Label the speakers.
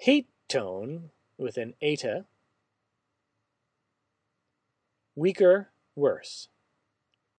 Speaker 1: Hate tone with an eta. Weaker, worse.